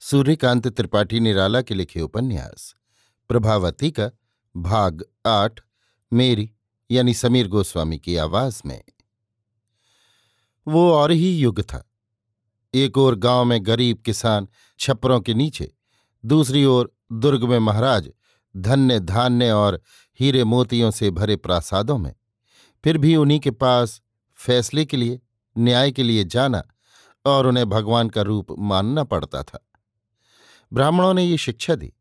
सूर्यकांत त्रिपाठी निराला के लिखे उपन्यास। प्रभावती का भाग आठ, मेरी, यानी समीर गोस्वामी की आवाज़ में। वो और ही युग था। एक ओर गाँव में गरीब किसान छप्परों के नीचे, दूसरी ओर दुर्ग में महाराज धन्य धान्य और हीरे मोतियों से भरे प्रासादों में। फिर भी उन्हीं के पास फैसले के लिए, न्याय के लिए जाना और उन्हें भगवान का रूप मानना पड़ता था। ब्राह्मणों ने ये शिक्षा दी।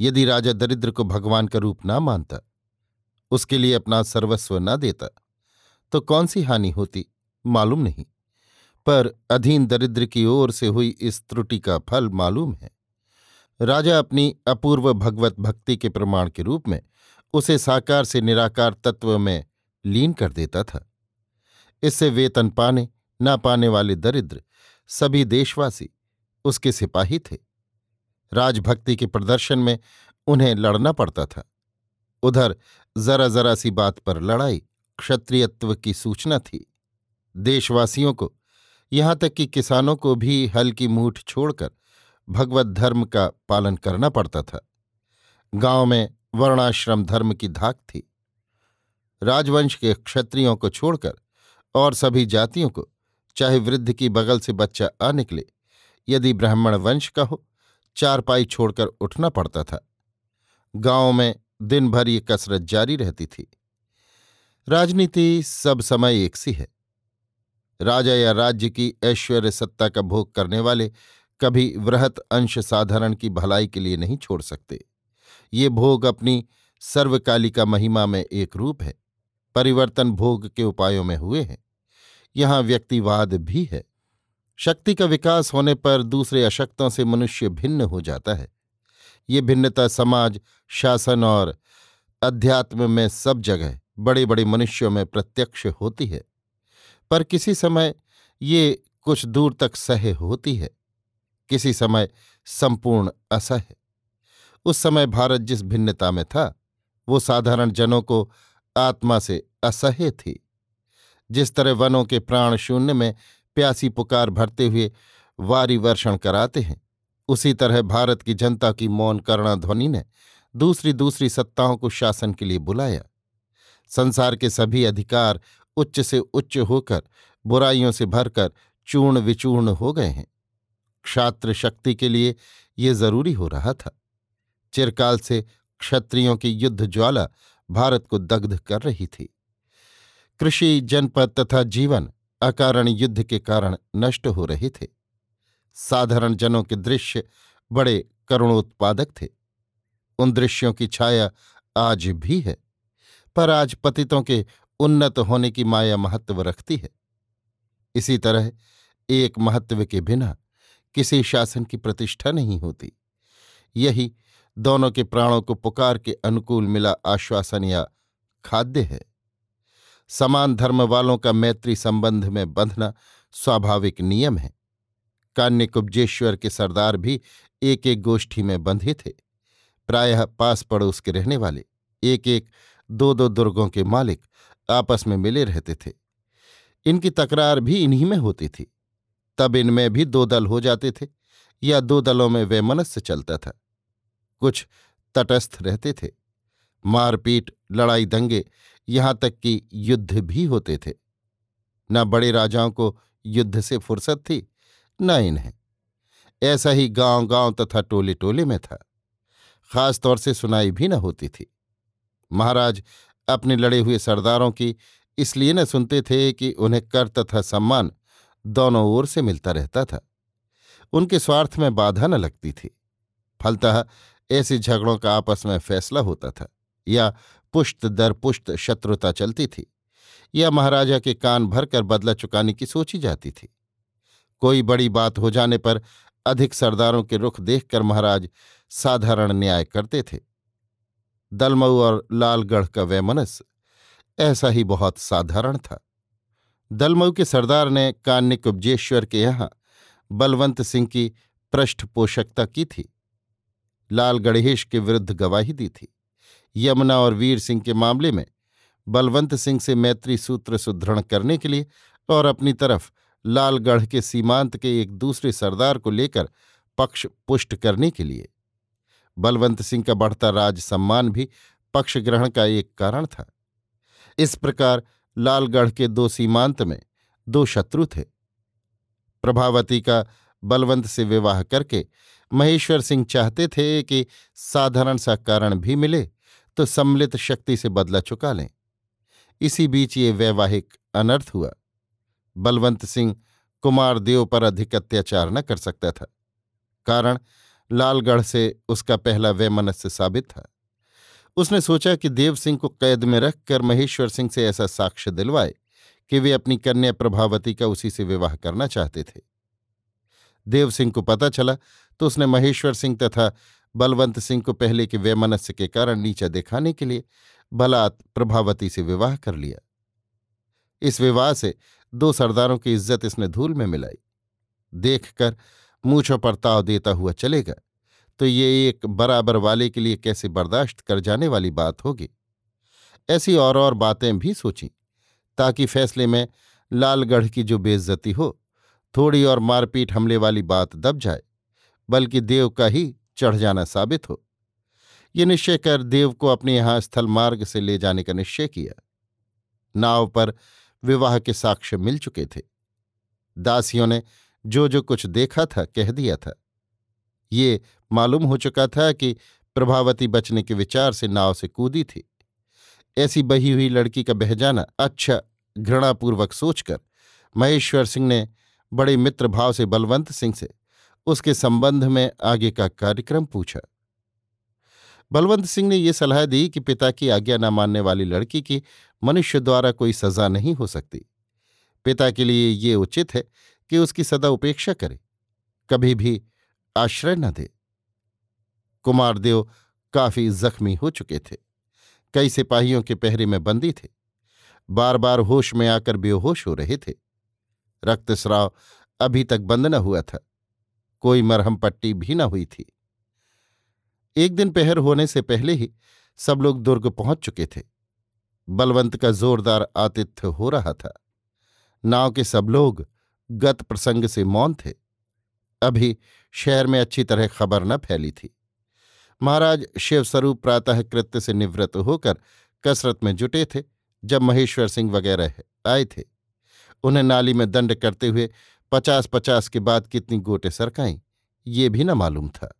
यदि राजा दरिद्र को भगवान का रूप ना मानता, उसके लिए अपना सर्वस्व न देता तो कौन सी हानि होती, मालूम नहीं। पर अधीन दरिद्र की ओर से हुई इस त्रुटि का फल मालूम है। राजा अपनी अपूर्व भगवत भक्ति के प्रमाण के रूप में उसे साकार से निराकार तत्व में लीन कर देता था। इससे वेतन पाने, ना पाने वाले दरिद्र, सभी देशवासी उसके सिपाही थे। राजभक्ति के प्रदर्शन में उन्हें लड़ना पड़ता था। उधर जरा जरा सी बात पर लड़ाई क्षत्रियत्व की सूचना थी। देशवासियों को, यहाँ तक कि किसानों को भी हल की मूठ छोड़कर भगवत धर्म का पालन करना पड़ता था। गाँव में वर्णाश्रम धर्म की धाक थी। राजवंश के क्षत्रियों को छोड़कर और सभी जातियों को, चाहे वृद्ध की बगल से बच्चा आ निकले, यदि ब्राह्मण वंश का हो चारपाई छोड़कर उठना पड़ता था। गाँव में दिन भर ये कसरत जारी रहती थी। राजनीति सब समय एक सी है। राजा या राज्य की ऐश्वर्य सत्ता का भोग करने वाले कभी वृहत अंश साधारण की भलाई के लिए नहीं छोड़ सकते। ये भोग अपनी सर्वकालिका महिमा में एक रूप है। परिवर्तन भोग के उपायों में हुए हैं। यहाँ व्यक्तिवाद भी है। शक्ति का विकास होने पर दूसरे अशक्तों से मनुष्य भिन्न हो जाता है। ये भिन्नता समाज, शासन और अध्यात्म में सब जगह बड़े बड़े मनुष्यों में प्रत्यक्ष होती है। पर किसी समय ये कुछ दूर तक सह होती है। किसी समय संपूर्ण असह्य उस समय भारत जिस भिन्नता में था, वो साधारण जनों को आत्मा से असह्य थी। जिस तरह वनों के प्राण शून्य में प्यासी पुकार भरते हुए वारी वर्षण कराते हैं। उसी तरह भारत की जनता की मौन करुणा ध्वनि ने दूसरी दूसरी सत्ताओं को शासन के लिए बुलाया। संसार के सभी अधिकार उच्च से उच्च होकर, बुराइयों से भरकर चूर्ण विचूर्ण हो गए हैं। क्षात्र शक्ति के लिए ये ज़रूरी हो रहा था। चिरकाल से क्षत्रियों की युद्ध ज्वाला भारत को दग्ध कर रही थी। कृषि, जनपद तथा जीवन अकारण युद्ध के कारण नष्ट हो रहे थे। साधारण जनों के दृश्य बड़े करुणोत्पादक थे। उन दृश्यों की छाया आज भी है, पर आज पतितों के उन्नत होने की माया महत्व रखती है। इसी तरह एक महत्व के बिना किसी शासन की प्रतिष्ठा नहीं होती। यही दोनों के प्राणों को पुकार के अनुकूल मिला आश्वासन या खाद्य है। समान धर्म वालों का मैत्री संबंध में बंधना स्वाभाविक नियम है। कान्य कुब्जेश्वर के सरदार भी एक एक गोष्ठी में बंधे थे। प्रायः पास पड़ोस के रहने वाले एक एक दो दो दुर्गों के मालिक आपस में मिले रहते थे। इनकी तकरार भी इन्हीं में होती थी। तब इनमें भी दो दल हो जाते थे, या दो दलों में वैमनस्य चलता था। कुछ तटस्थ रहते थे। मारपीट, लड़ाई दंगे, यहाँ तक कि युद्ध भी होते थे। न बड़े राजाओं को युद्ध से फुर्सत थी, न इन्हें। ऐसा ही गाँव गाँव तथा टोले टोले में था। खास तौर से सुनाई भी न होती थी। महाराज अपने लड़े हुए सरदारों की इसलिए न सुनते थे कि उन्हें कर तथा सम्मान दोनों ओर से मिलता रहता था। उनके स्वार्थ में बाधा न लगती थी। फलतः ऐसे झगड़ों का आपस में फैसला होता था। या पुष्ट दर पुष्ट शत्रुता चलती थी, या महाराजा के कान भरकर बदला चुकाने की सोची जाती थी। कोई बड़ी बात हो जाने पर अधिक सरदारों के रुख देखकर महाराज साधारण न्याय करते थे। दलमऊ और लालगढ़ का वैमनस ऐसा ही बहुत साधारण था। दलमऊ के सरदार ने कान्य उपजेश्वर के यहाँ बलवंत सिंह की पृष्ठपोषकता की थी। लाल गणेश के विरुद्ध गवाही दी थी। यमुना और वीर सिंह के मामले में, बलवंत सिंह से मैत्री सूत्र सुदृढ़ करने के लिए और अपनी तरफ़ लालगढ़ के सीमांत के एक दूसरे सरदार को लेकर पक्ष पुष्ट करने के लिए। बलवंत सिंह का बढ़ता राज सम्मान भी पक्ष ग्रहण का एक कारण था। इस प्रकार लालगढ़ के दो सीमांत में दो शत्रु थे। प्रभावती का बलवंत से विवाह करके महेश्वर सिंह चाहते थे कि साधारण सा कारण भी मिले तो सम्मिलित शक्ति से बदला चुका लें। इसी बीच ये वैवाहिक अनर्थ हुआ। बलवंत सिंह कुमार देव पर अधिक अत्याचार न कर सकता था, कारण लालगढ़ से उसका पहला वैमनस्य साबित था। उसने सोचा कि देव सिंह को कैद में रखकर महेश्वर सिंह से ऐसा साक्ष्य दिलवाए कि वे अपनी कन्या प्रभावती का उसी से विवाह करना चाहते थे। देव सिंह को पता चला तो उसने महेश्वर सिंह तथा बलवंत सिंह को पहले के वैमनस्य के कारण नीचा दिखाने के लिए बलात् प्रभावती से विवाह कर लिया। इस विवाह से दो सरदारों की इज़्ज़त इसने धूल में मिलाई। देखकर मूछों पर ताव देता हुआ चलेगा तो ये एक बराबर वाले के लिए कैसे बर्दाश्त कर जाने वाली बात होगी? ऐसी और और बातें भी सोची, ताकि फैसले में लालगढ़ की जो बेइज्जती हो, थोड़ी और मारपीट हमले वाली बात दब जाए, बल्कि देव का ही चढ़ जाना साबित हो। ये निश्चय कर देव को अपने यहाँ स्थल मार्ग से ले जाने का निश्चय किया। नाव पर विवाह के साक्ष्य मिल चुके थे। दासियों ने जो जो कुछ देखा था, कह दिया था। ये मालूम हो चुका था कि प्रभावती बचने के विचार से नाव से कूदी थी। ऐसी बही हुई लड़की का बह जाना अच्छा घृणापूर्वक सोचकर महेश्वर सिंह ने बड़े मित्र भाव से बलवंत सिंह से उसके संबंध में आगे का कार्यक्रम पूछा। बलवंत सिंह ने यह सलाह दी कि पिता की आज्ञा न मानने वाली लड़की की मनुष्य द्वारा कोई सजा नहीं हो सकती। पिता के लिए ये उचित है कि उसकी सदा उपेक्षा करे, कभी भी आश्रय न दे। कुमारदेव काफ़ी जख्मी हो चुके थे, कई सिपाहियों के पहरे में बंदी थे बार बार होश में आकर बेहोश हो रहे थे। रक्तस्राव अभी तक बंद न हुआ था। कोई मरहम पट्टी भी न हुई थी। एक दिन पहर होने से पहले ही सब लोग दुर्ग पहुँच चुके थे। बलवंत का जोरदार आतिथ्य हो रहा था। नाव के सब लोग गत प्रसंग से मौन थे। अभी शहर में अच्छी तरह खबर न फैली थी। महाराज शिवस्वरूप प्रातः कृत्य से निवृत्त होकर कसरत में जुटे थे, जब महेश्वर सिंह वगैरह आए थे। उन्हें नाली में दंड करते हुए पचास पचास के बाद कितनी गोटे सरकाई ये भी न मालूम था।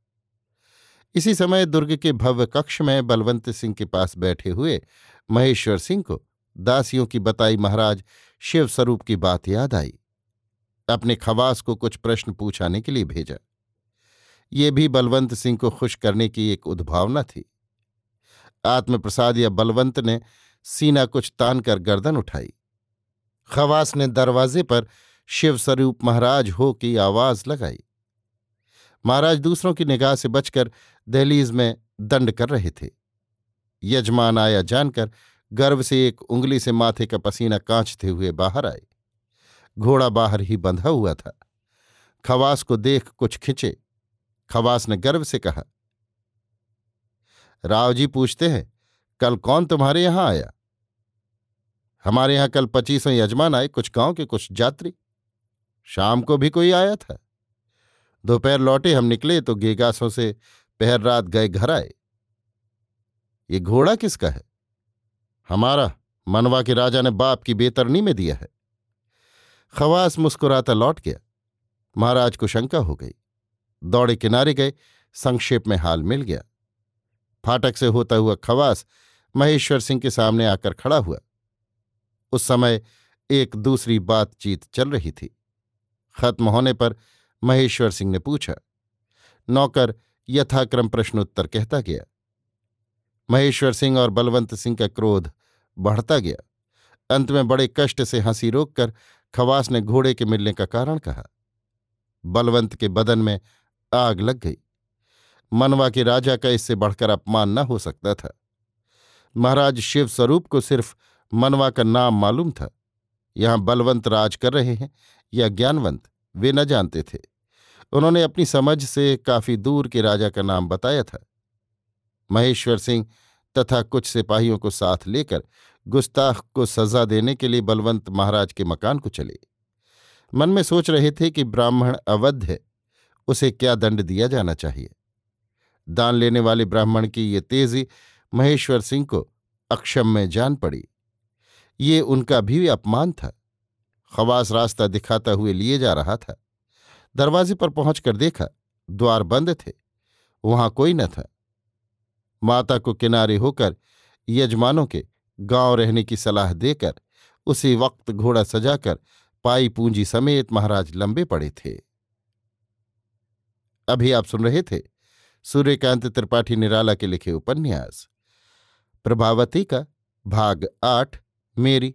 इसी समय दुर्ग के भव्य कक्ष में बलवंत सिंह के पास बैठे हुए महेश्वर सिंह को दासियों की बताई महाराज शिव स्वरूप की बात याद आई। अपने खवास को कुछ प्रश्न पूछाने के लिए भेजा। ये भी बलवंत सिंह को खुश करने की एक उद्भावना थी। आत्मप्रसाद या बलवंत ने सीना कुछ तान कर गर्दन उठाई। खवास ने दरवाजे पर शिवस्वरूप महाराज हो की आवाज़ लगाई। महाराज दूसरों की निगाह से बचकर दहलीज में दंड कर रहे थे। यजमान आया जानकर गर्व से एक उंगली से माथे का पसीना कांचते हुए बाहर आए। घोड़ा बाहर ही बंधा हुआ था। खवास को देख कुछ खिंचे। खवास ने गर्व से कहा, राव जी पूछते हैं, कल कौन तुम्हारे यहाँ आया? हमारे यहाँ कल पच्चीसों यजमान आए, कुछ गाँव के कुछ यात्री। शाम को भी कोई आया था। दोपहर लौटे हम निकले तो गेगासों से पहर रात गए घर आए। ये घोड़ा किसका है? हमारा, मनवा के राजा ने बाप की बेतरनी में दिया है। खवास मुस्कुराता लौट गया। महाराज को शंका हो गई। दौड़े किनारे गए, संक्षेप में हाल मिल गया। फाटक से होता हुआ खवास महेश्वर सिंह के सामने आकर खड़ा हुआ। उस समय एक दूसरी बातचीत चल रही थी। खत्म होने पर महेश्वर सिंह ने पूछा, नौकर यथाक्रम प्रश्नोत्तर कहता गया। महेश्वर सिंह और बलवंत सिंह का क्रोध बढ़ता गया। अंत में बड़े कष्ट से हँसी रोककर खवास ने घोड़े के मिलने का कारण कहा। बलवंत के बदन में आग लग गई। मनवा के राजा का इससे बढ़कर अपमान न हो सकता था। महाराज शिव स्वरूप को सिर्फ़ मनवा का नाम मालूम था। यहाँ बलवंत राज कर रहे हैं या ज्ञानवंत? वे न जानते थे। उन्होंने अपनी समझ से काफ़ी दूर के राजा का नाम बताया था। महेश्वर सिंह तथा कुछ सिपाहियों को साथ लेकर गुस्ताख को सजा देने के लिए बलवंत महाराज के मकान को चले। मन में सोच रहे थे कि ब्राह्मण अवध है, उसे क्या दंड दिया जाना चाहिए? दान लेने वाले ब्राह्मण की ये तेज़ी महेश्वर सिंह को अक्षम में जान पड़ी। ये उनका भी अपमान था। खवास रास्ता दिखाता हुए लिए जा रहा था। दरवाजे पर पहुंचकर देखा, द्वार बंद थे, वहाँ कोई न था। माता को किनारे होकर यजमानों के गाँव रहने की सलाह देकर उसी वक्त घोड़ा सजाकर पाई पूंजी समेत महाराज लंबे पड़े थे। अभी आप सुन रहे थे सूर्यकांत त्रिपाठी निराला के लिखे उपन्यास। प्रभावती का भाग आठ, मेरी